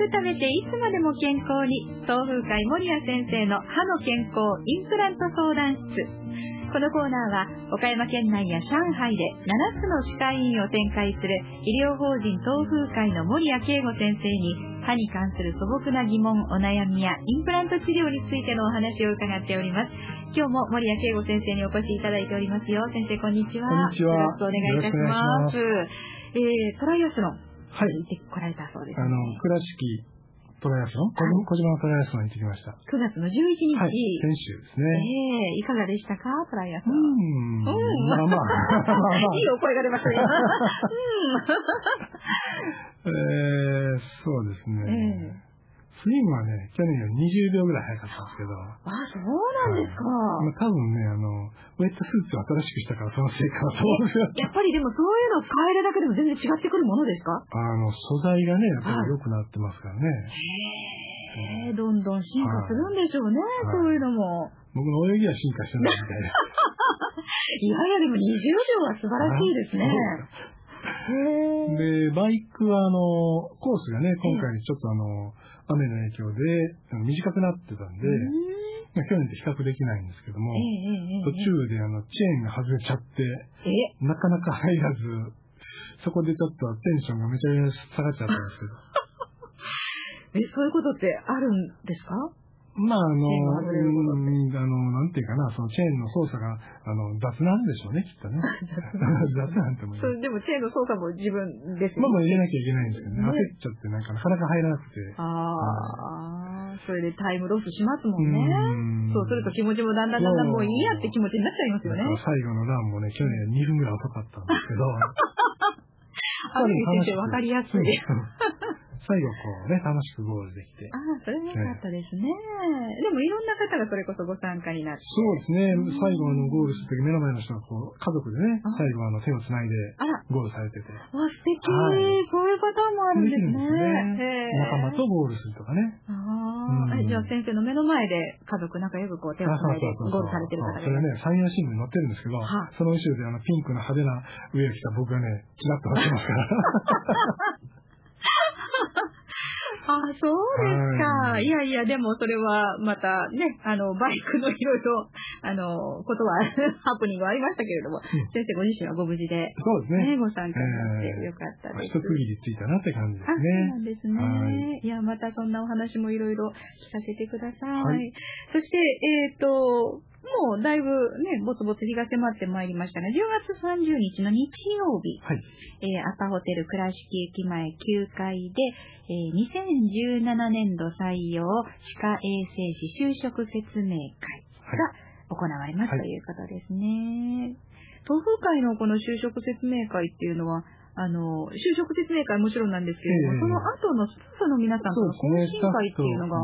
く食べていつまでも健康に。東風会守谷先生の歯の健康インプラント相談室。このコーナーは岡山県内や上海で7つの歯科医院を展開する医療法人東風会の守谷慶吾先生に歯に関する素朴な疑問お悩みやインプラント治療についてのお話を伺っております。今日も守谷慶吾先生にお越しいただいておりますよ。先生こんにちは。こんにちは。よろしくお願いいたします。えー、トライアスロンはい。行ってこられたそうです、ね。あの、倉敷トライアスロン、はい小島のトライアスロンに行ってきました。9月の11日。はい。先週ですえね。えいかがでしたか？トライアスうロン。ん。うんまあまあ。いいお声が出ましたね。えー、そうですうん。ね。ええスイングはね、去年より20秒ぐらい早かったんですけど、あ、そうなんですか。まあ、多分ね、あの、ウェットスーツを新しくしたからそのせいかなと思うやっぱりでもそういうのを変えるだけでも全然違ってくるものですか？あの、素材がね、やっぱり良くなってますからね。へえ、どんどん進化するんでしょうね、はいそういうのも。僕の泳ぎは進化してないみたいな。いやいや、でも20秒は素晴らしいですね。で、バイクは、あの、コースがね、今回ちょっとあの、雨の影響で短くなってたんで、うん。まあ去年と比較できないんですけども途中であの、チェーンが外れちゃって、え、なかなか入らず、そこでちょっとテンションがめちゃめちゃ下がっちゃったんですけど。え、そういうことってあるんですか？まあ、あの、うんあの、なんていうかな、そのチェーンの操作が、あの、雑なんでしょうね、きっとね。雑なんて思いますそ。れでもチェーンの操作も自分ですまあまあ入れなききゃいけないんですけどね、ね焦っちゃって、なんかなかなか入らなくて。ああ、それでタイムロスしますもんね。うんそうすると気持ちもだんだんだんだんもういいやって気持ちになっちゃいますよね。最後のランもね、去年2分ぐらい遅かったんですけど。ある意味先生わかりやすい。最後こうね、楽しくゴールできて。ああ、それは良かったですね。でもいろんな方がそれこそご参加になって。そうですね、最後あのゴールするとき目の前の人がこう、家族でねあ、最後あの手をつないでゴールされてて。わ、素敵、はいそういうパターンもあるんですね。すね仲間とゴールするとかね。ああ、うんえじゃあ先生の目の前で家族仲良くこう手をつないでゴールされてる方がいる。それね、山陽新聞に載ってるんですけど、はその後ろであのピンクの派手な上を着た僕がね、ちらっと乗ってますから。ああ、そうですか。はいいやいや、でもそれはまたね、あの、バイクのいろいろ、あの、ことは、ハプニングありましたけれども、先生ご自身はご無事で、そうですね。ね、ご参加になってええよかったです。一区切りついたなって感じであ、そうすね。なんですね。、はいや、またそんなお話もいろいろ聞かせてください。はいそして、えっ、と、もうだいぶね、ぼつぼつ日が迫ってまいりましたが、10月30日の日曜日、はい。えーアパホテル倉敷駅前9階で、えー2017年度採用歯科衛生士就職説明会が行われます、はい。ということですね。東風会のこの就職説明会っていうのは、あの、就職説明会もちろんなんですけれども、ええ。その後のスタッフの皆さんとの懇親会っていうのが、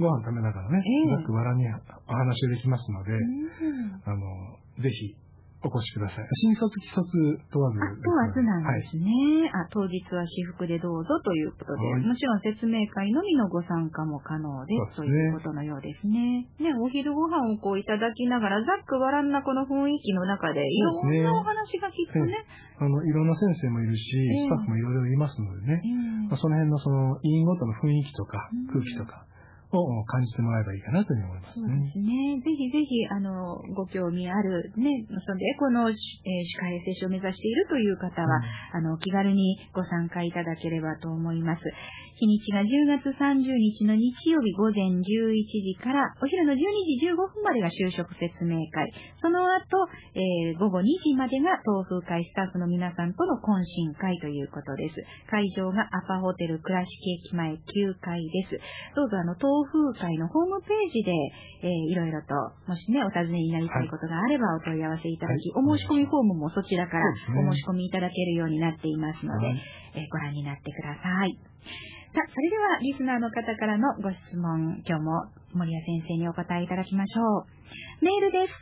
ご飯食べながらね、ええ。ざっくばらんにお話ができますので、うん。あの、ぜひお越しください。新卒、既卒問わず。あ問わずなんはいですね。あ当日は私服でどうぞということで、はい。もちろん説明会のみのご参加も可能ですね。ということのようですね。ね、お昼ご飯をこういただきながら、ざっくばらんなこの雰囲気の中で、いろんなお話がきっとね。あの、いろんな先生もいるし、ええ。スタッフもいろいろいますのでね、え。まあ、その辺のその、委員ごとの雰囲気とかうん、空気とかを感じてもらえばいいかなというふうに思いますそうでね。すね。ぜひぜひ、あの、ご興味ある、ね、そんで、この、えー歯科衛生士を目指しているという方は、あの、気軽にご参加いただければと思います。日にちが10月30日の日曜日午前11時から、お昼の12時15分までが就職説明会。その後、えー午後2時までが東風会スタッフの皆さんとの懇親会ということです。会場がアパホテル倉敷駅前9階です。どうぞあの、東風会のホームページで、えーいろいろと、もしね、お尋ねになりたいことがあればお問い合わせいただき、はいお申し込みフォームもそちらからお申し込みいただけるようになっていますので、はいえーご覧になってください。さあ、それではリスナーの方からのご質問、今日も森谷先生にお答えいただきましょう。メールです。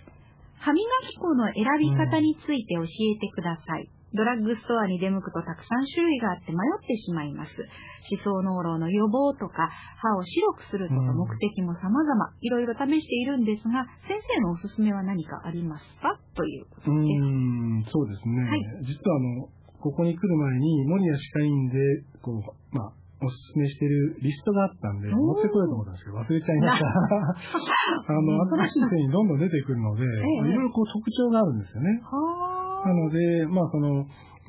歯磨き粉の選び方について教えてください。ドラッグストアに出向くとたくさん種類があって迷ってしまいます。歯槽膿漏の予防とか、歯を白くするとかうん目的も様々、いろいろ試しているんですが、先生のおすすめは何かありますか？ということうです。ーん、そうですね。はい実はあの、ここに来る前に、森谷歯科医院で、こう、まあ、おすすめしているリストがあったんで、持ってこようと思ったんですけど、忘れちゃいました。あの、新しい製品どんどん出てくるので、えいろいろこう特徴があるんですよね。はなので、まあその、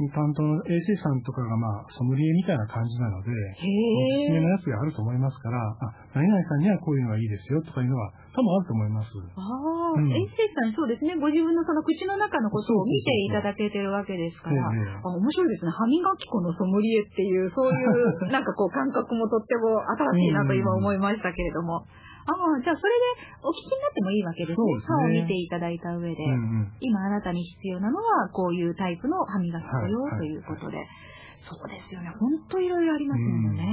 担当の衛生士さんとかがまあ、ソムリエみたいな感じなので、へおすすめのえ。やつがあると思いますから、あ、何々さんにはこういうのがいいですよとかいうのは多分あると思います。ああ、うん衛生士さん、そうですね。ご自分のその口の中のことを見ていただけてるわけですから。ええあ面白いですね。歯磨き粉のソムリエっていう、そういう、なんかこう感覚もとっても新しいなと今思いましたけれども。ああ、じゃあそれでお聞きになってもいいわけですね。歯を見ていただいた上で。うんうん。今あなたに必要なのはこういうタイプの歯磨き粉よ、はいということで。そうですよね。ほんといろいろありますもんね。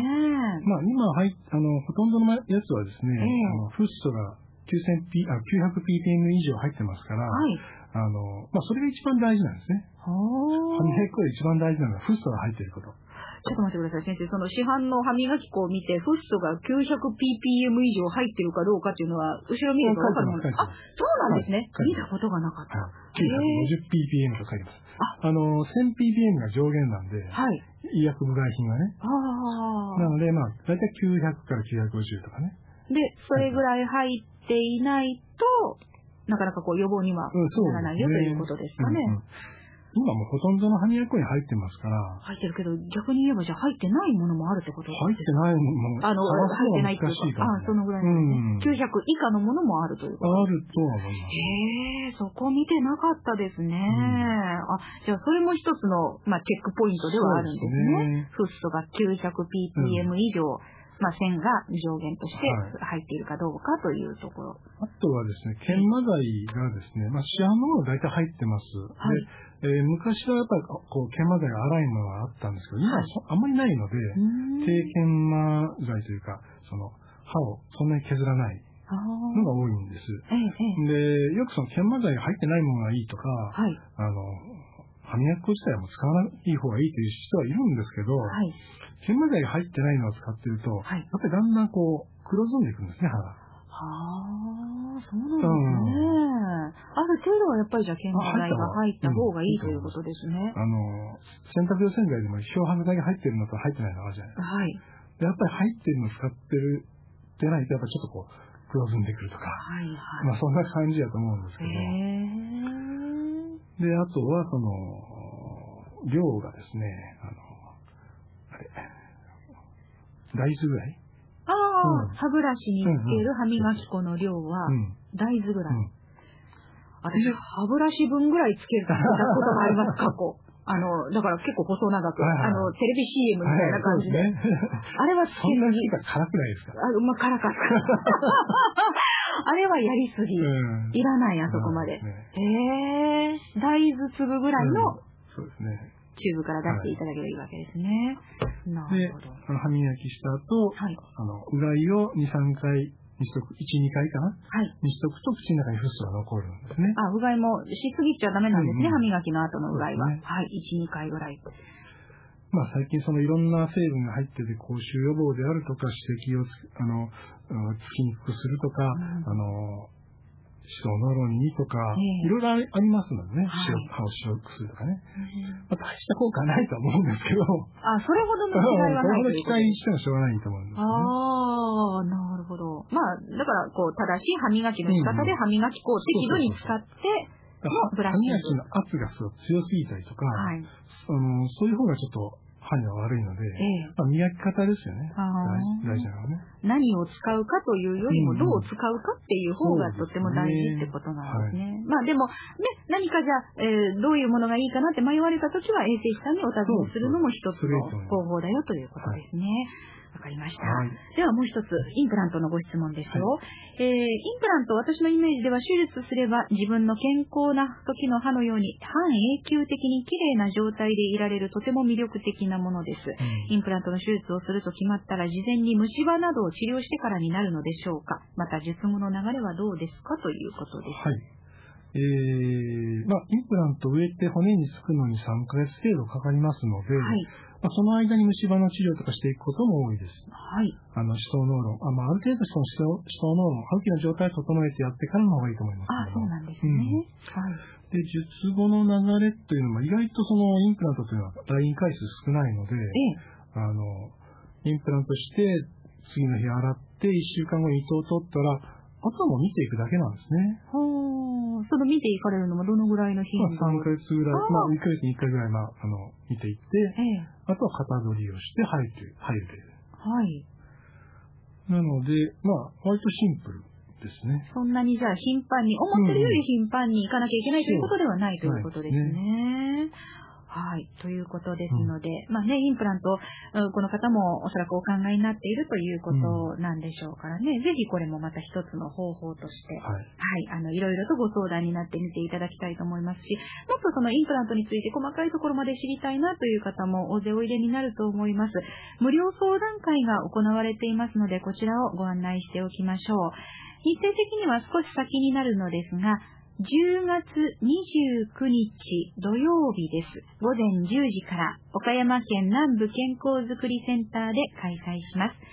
まあ今入っあの、ほとんどのやつはですね、ええあのフッ素が 9000P あ 900ppm 以上入ってますから、はい。あの、まあそれが一番大事なんですね。は歯磨き粉で一番大事なのはフッ素が入っていること。ちょっと待ってください、先生。その市販の歯磨き粉を見て、フッ素が 900ppm 以上入ってるかどうかっていうのは、後ろ見るとわかるもの書いてますあ、そうなんですね。はい見たことがなかった。はい 950ppm と書いてます。あの、1000ppm が上限なんで、はい。医薬部外品はね。ああ。なので、まあ、だいたい900から950とかね。で、それぐらい入っていないと、なかなかこう予防にはならないよということですかね。うんうん今もうほとんどの歯磨き粉に入ってますから、入ってるけど、逆に言えばじゃあ入ってないものもあるってこと？入ってないものあの、入ってないっていうか、あそのぐらいなんですね。900以下のものもあるということ？あるとは思います。へえ、そこ見てなかったですね。あ、じゃあそれも一つの、まあ、チェックポイントではあるんですね。フッ素が 900ppm 以上、まあ、線が上限として入っているかどうかというところ。あとはですね、研磨剤がですね、まあ、市販のもの大体入ってます。はいで、えー昔はやっぱりこう、研磨剤が粗いものがあったんですけど、今はそあんまりないので、低研磨剤というか、その、歯をそんなに削らないのが多いんです。ええ、ええ。で、よくその研磨剤が入ってないものがいいとか、はい。あの、歯磨き粉自体はもう使わない方がいいという人はいるんですけど、はい。研磨剤が入ってないのを使ってると、はいやっぱりだんだんこう、黒ずんでいくんですね、歯が。はあ、そうなんですね。ある程度はやっぱりじゃあ研磨剤が入った方がいいということですね。あの、洗濯用洗剤でも漂白剤が入ってるのと入ってないのがあるじゃないですか。はい。でやっぱり入ってるの使ってるってないと、やっぱちょっとこう、黒ずんでくるとか、はい、はい。まあそんな感じだと思うんですけへえ。ど、で、あとはその、量がですね、あの、あれ、大豆ぐらい？ああ、うん歯ブラシにつける歯磨き粉の量はうん。大豆ぐらい。うん私、歯ブラシ分ぐらいつけたことがあります、過去。あの、だから結構細長く、あの、テレビ CM みたいな感じで。あれはつけそんなにが辛くないですか？あ、まあ、辛かった。あれはやりすぎ。うん。いらない、あそこまで。へえ、大豆粒ぐらいのうんそうですね。チューブから出していただければいいわけですね。なでるほど。、あの歯磨きした後、はい。あの、うがいを2、3回にしとく、1、2回かな？はい。にしとくと口の中にフッ素が残るんですね。あ、うがいもしすぎちゃダメなんですね、うんうん歯磨きの後のうがいは。はい、1、2回ぐらい。まあ最近そのいろんな成分が入ってて口臭予防であるとか、指摘をつあの、うんつきにくくするとか、んあの、歯槽のろにとか、ええいろいろありますのでね、はい塩歯を白くするとかね。まあ大した効果はないとは思うんですけど、あ、それほどの違いはないというそれほど期。待してもしょうがないと思うんですよね。ああ、なるほど。まあ、だから、こう、正しい歯磨きの仕方で歯磨き粉を適度に使って、歯磨きの圧がすごく強すぎたりとか、はい。あのそういう方がちょっと歯には悪いので、ええまあ、磨き方ですよね。大大事なのはね。何を使うかというよりも、うんどう使うかっていう方がとっても大事ってことなんですね。まあでも、ね、何かじゃあ、えーどういうものがいいかなって迷われたときは、衛生士さんにお尋ねするのも一つそうの方法だよということですね。わ、かりました。はいではもう一つ、インプラントのご質問ですよ。えーインプラント、私のイメージでは手術すれば自分の健康な時の歯のように半永久的に綺麗な状態でいられるとても魅力的なものです。インプラントの手術をすると決まったら事前に虫歯などを治療してからになるのでしょうかまた術後の流れはどうですかということです。はい。えー、まあ、インプラントを植えて骨につくのに3ヶ月程度かかりますので、はい。まあ、その間に虫歯の治療とかしていくことも多いです。はい。あの、歯槽膿漏。あまあ、ある程度その歯槽膿漏、歯茎の状態を整えてやってからの方がいいと思います。あそうなんですね。はい。で、術後の流れというのも、意外とそのインプラントというのは来院回数少ないので、ええ。あの、インプラントして、次の日洗って、1週間後に糸を取ったら、あとはもう見ていくだけなんですね。ほー。その見ていかれるのもどのぐらいの頻度？まあ、3ヶ月ぐらい、まあ、1ヶ月に1回ぐらい、まあ、あの、見ていって、ええ、あとは型取りをして入る、入る。はい。なので、まあ、割とシンプルですね。そんなにじゃあ頻繁に、思ってるより頻繁に行かなきゃいけないということではないということですね。はい。ということですので、うん、まあね、インプラント、この方もおそらくお考えになっているということなんでしょうからね、うん、ぜひこれもまた一つの方法として、はい、はい、あの、いろいろとご相談になってみていただきたいと思いますし、もっとそのインプラントについて細かいところまで知りたいなという方も大勢おいでになると思います。無料相談会が行われていますので、こちらをご案内しておきましょう。日程的には少し先になるのですが、10月29日土曜日です。午前10時から岡山県南部健康づくりセンターで開催します。イ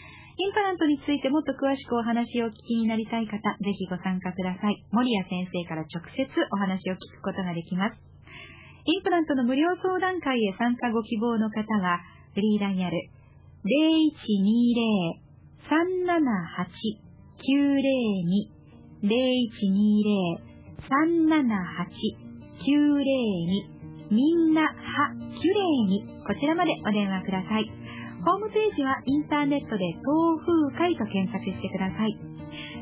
ンプラントについてもっと詳しくお話をお聞きになりたい方、ぜひご参加ください。森谷先生から直接お話を聞くことができます。インプラントの無料相談会へ参加ご希望の方は、フリーダイヤル0120-378-902 0120 378-902みんなはきゅれいにこちらまでお電話ください。ホームページはインターネットで東風会と検索してください。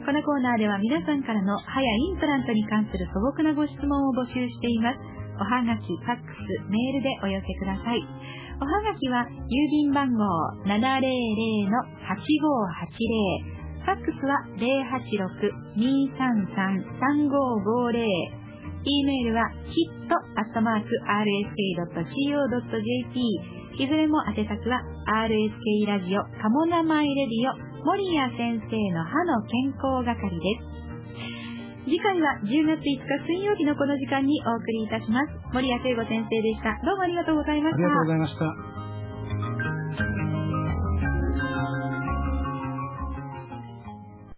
このコーナーでは皆さんからの歯やインプラントに関する素朴なご質問を募集しています。おはがき、ファックス、メールでお寄せください。おはがきは郵便番号700-8580ファックスは086-233-3550。e メールは hit.rsk.co.jp。いずれも宛先は RSK ラジオカモナマイレディオ森谷先生の歯の健康係です。次回は10月5日水曜日のこの時間にお送りいたします。森谷聖吾先生でした。どうもありがとうございました。ありがとうございました。